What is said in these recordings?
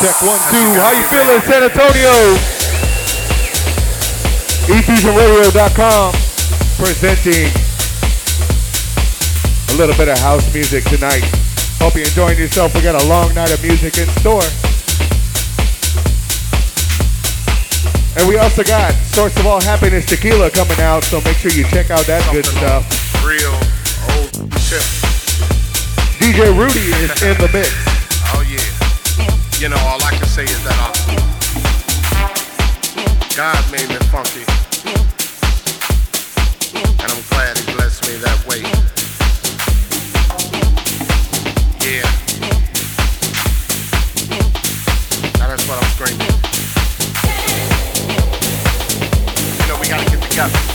Check one, two. How you feeling, San Antonio? eFusionRadio.com presenting a little bit of house music tonight. Hope you're enjoying yourself. We got a long night of music in store. And we also got Source of All Happiness Tequila coming out, so make sure you check out that good stuff. Real old tip. DJ Rudy is in the mix Oh yeah. you know, all I can say is that I, God made me funky. And I'm glad he blessed me that way. Yeah. Now that's what I'm screaming. You know, we gotta get together.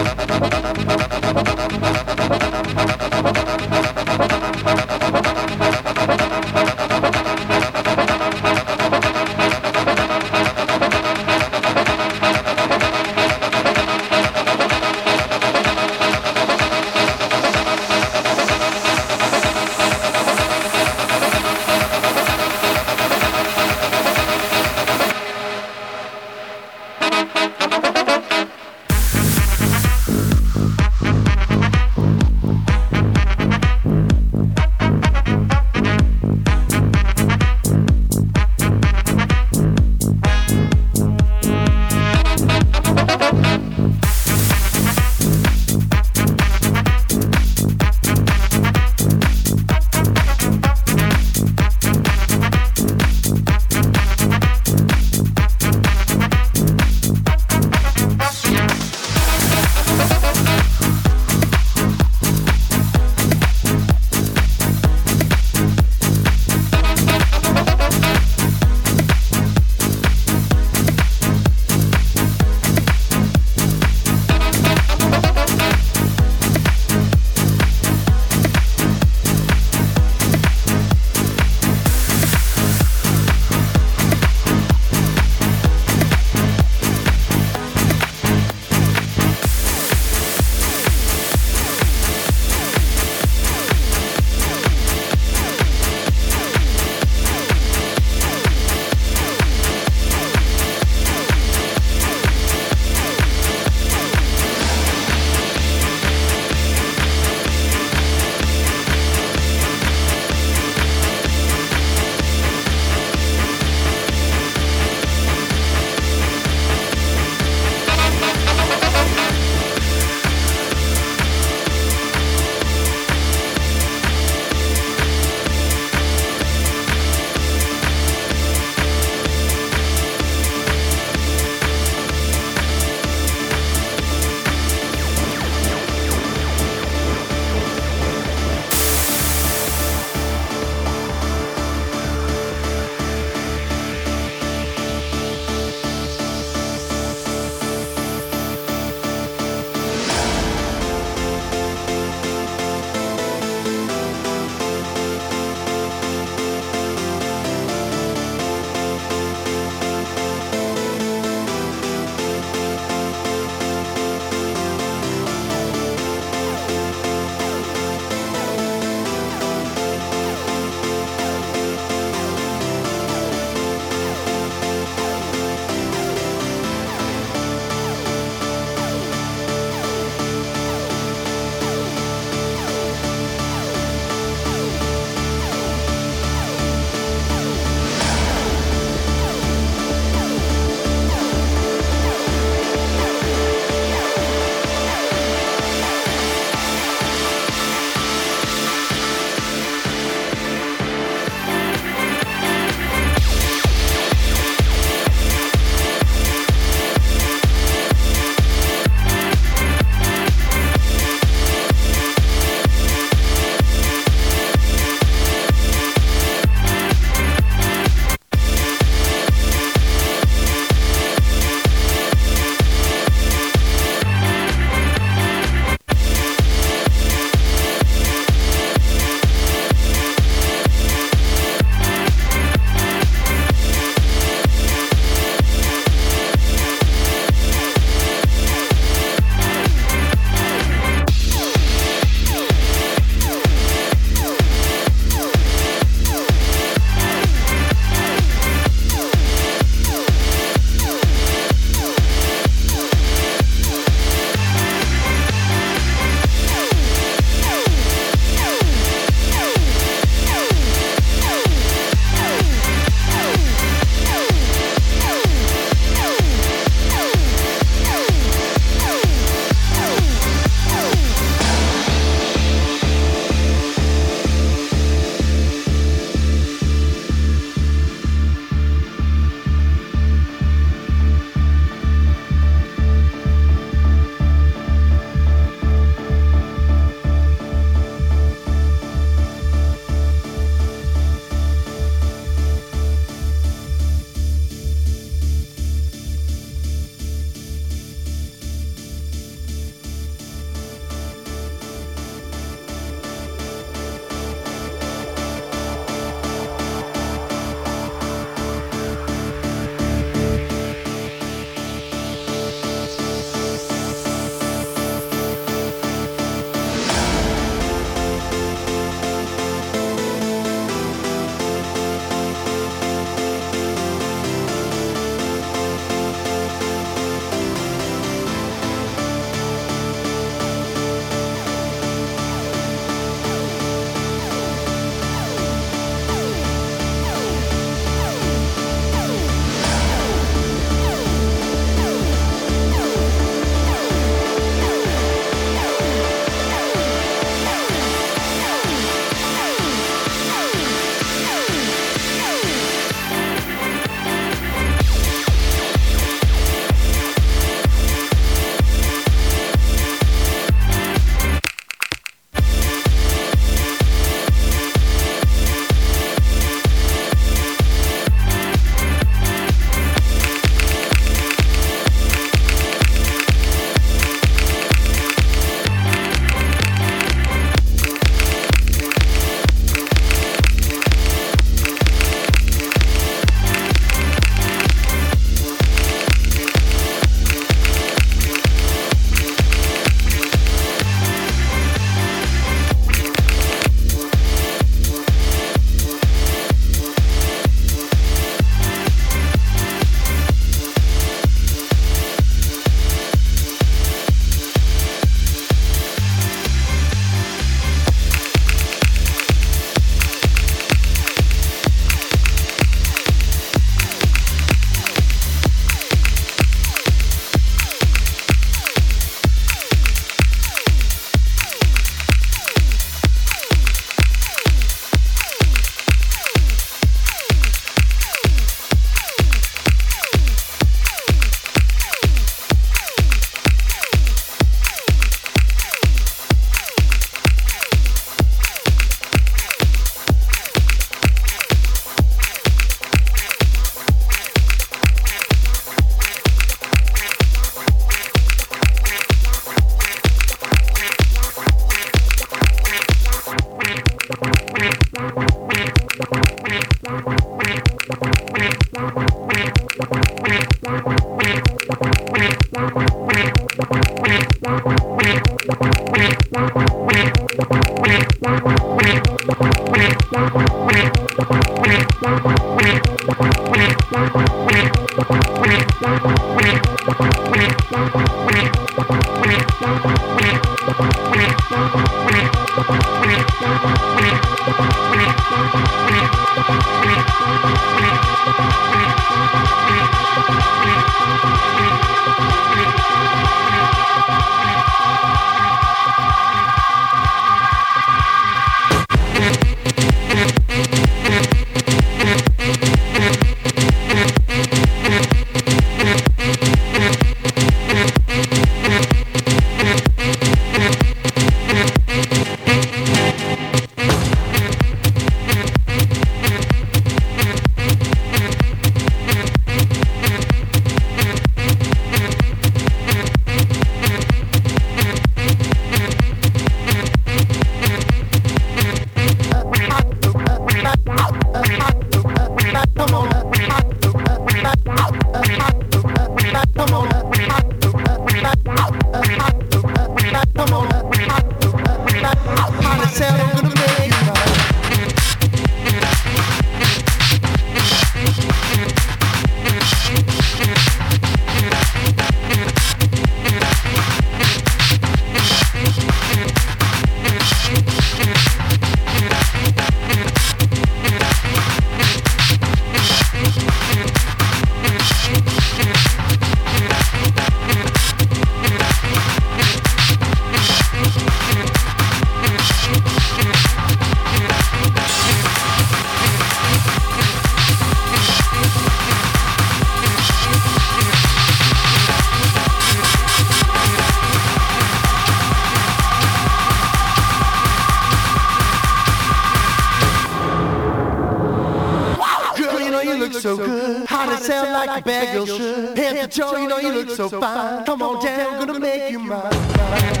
So fine. Come on down, gonna make you mine, mine,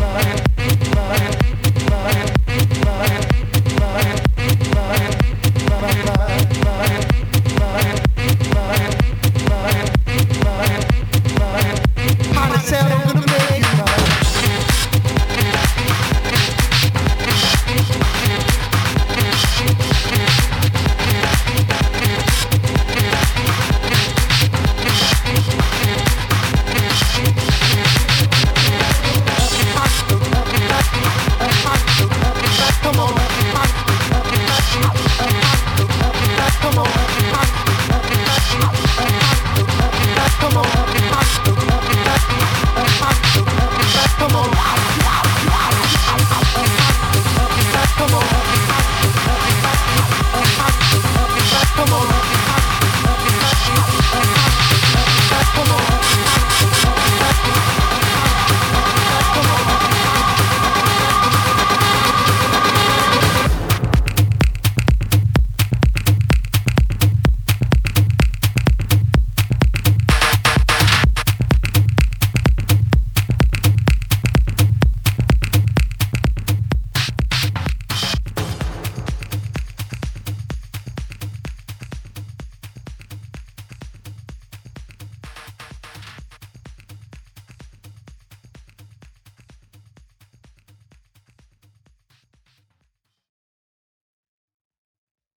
mine, mine, mine.